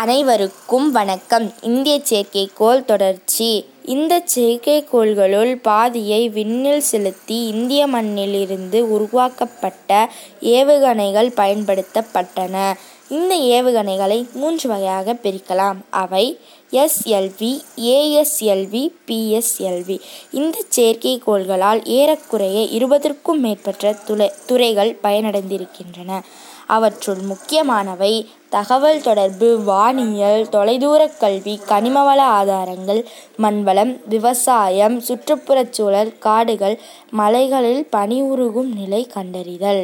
அனைவருக்கும் வணக்கம். இந்திய செயற்கைக்கோள் தொடர்ச்சி. இந்த செயற்கைக்கோள்களுள் பாதியை விண்ணில் செலுத்தி இந்திய மண்ணில் இருந்து உருவாக்கப்பட்ட ஏவுகணைகள் பயன்படுத்தப்பட்டன. இந்த ஏவுகணைகளை மூன்று வகையாக பிரிக்கலாம். அவை எஸ்எல்வி ஏஎஸ்எல்வி பிஎஸ்எல்வி இந்த செயற்கைக்கோள்களால் ஏறக்குறைய இருபதிற்கும் மேற்பட்ட துளை துறைகள் பயனடைந்திருக்கின்றன. அவற்றுள் முக்கியமானவை தகவல் தொடர்பு வானியல் தொலைதூரக் கல்வி கனிமவள ஆதாரங்கள் மண்வளம் விவசாயம் சுற்றுப்புறச்சூழல் காடுகள் மலைகளில் பனி உருகும் நிலை கண்டறிதல்.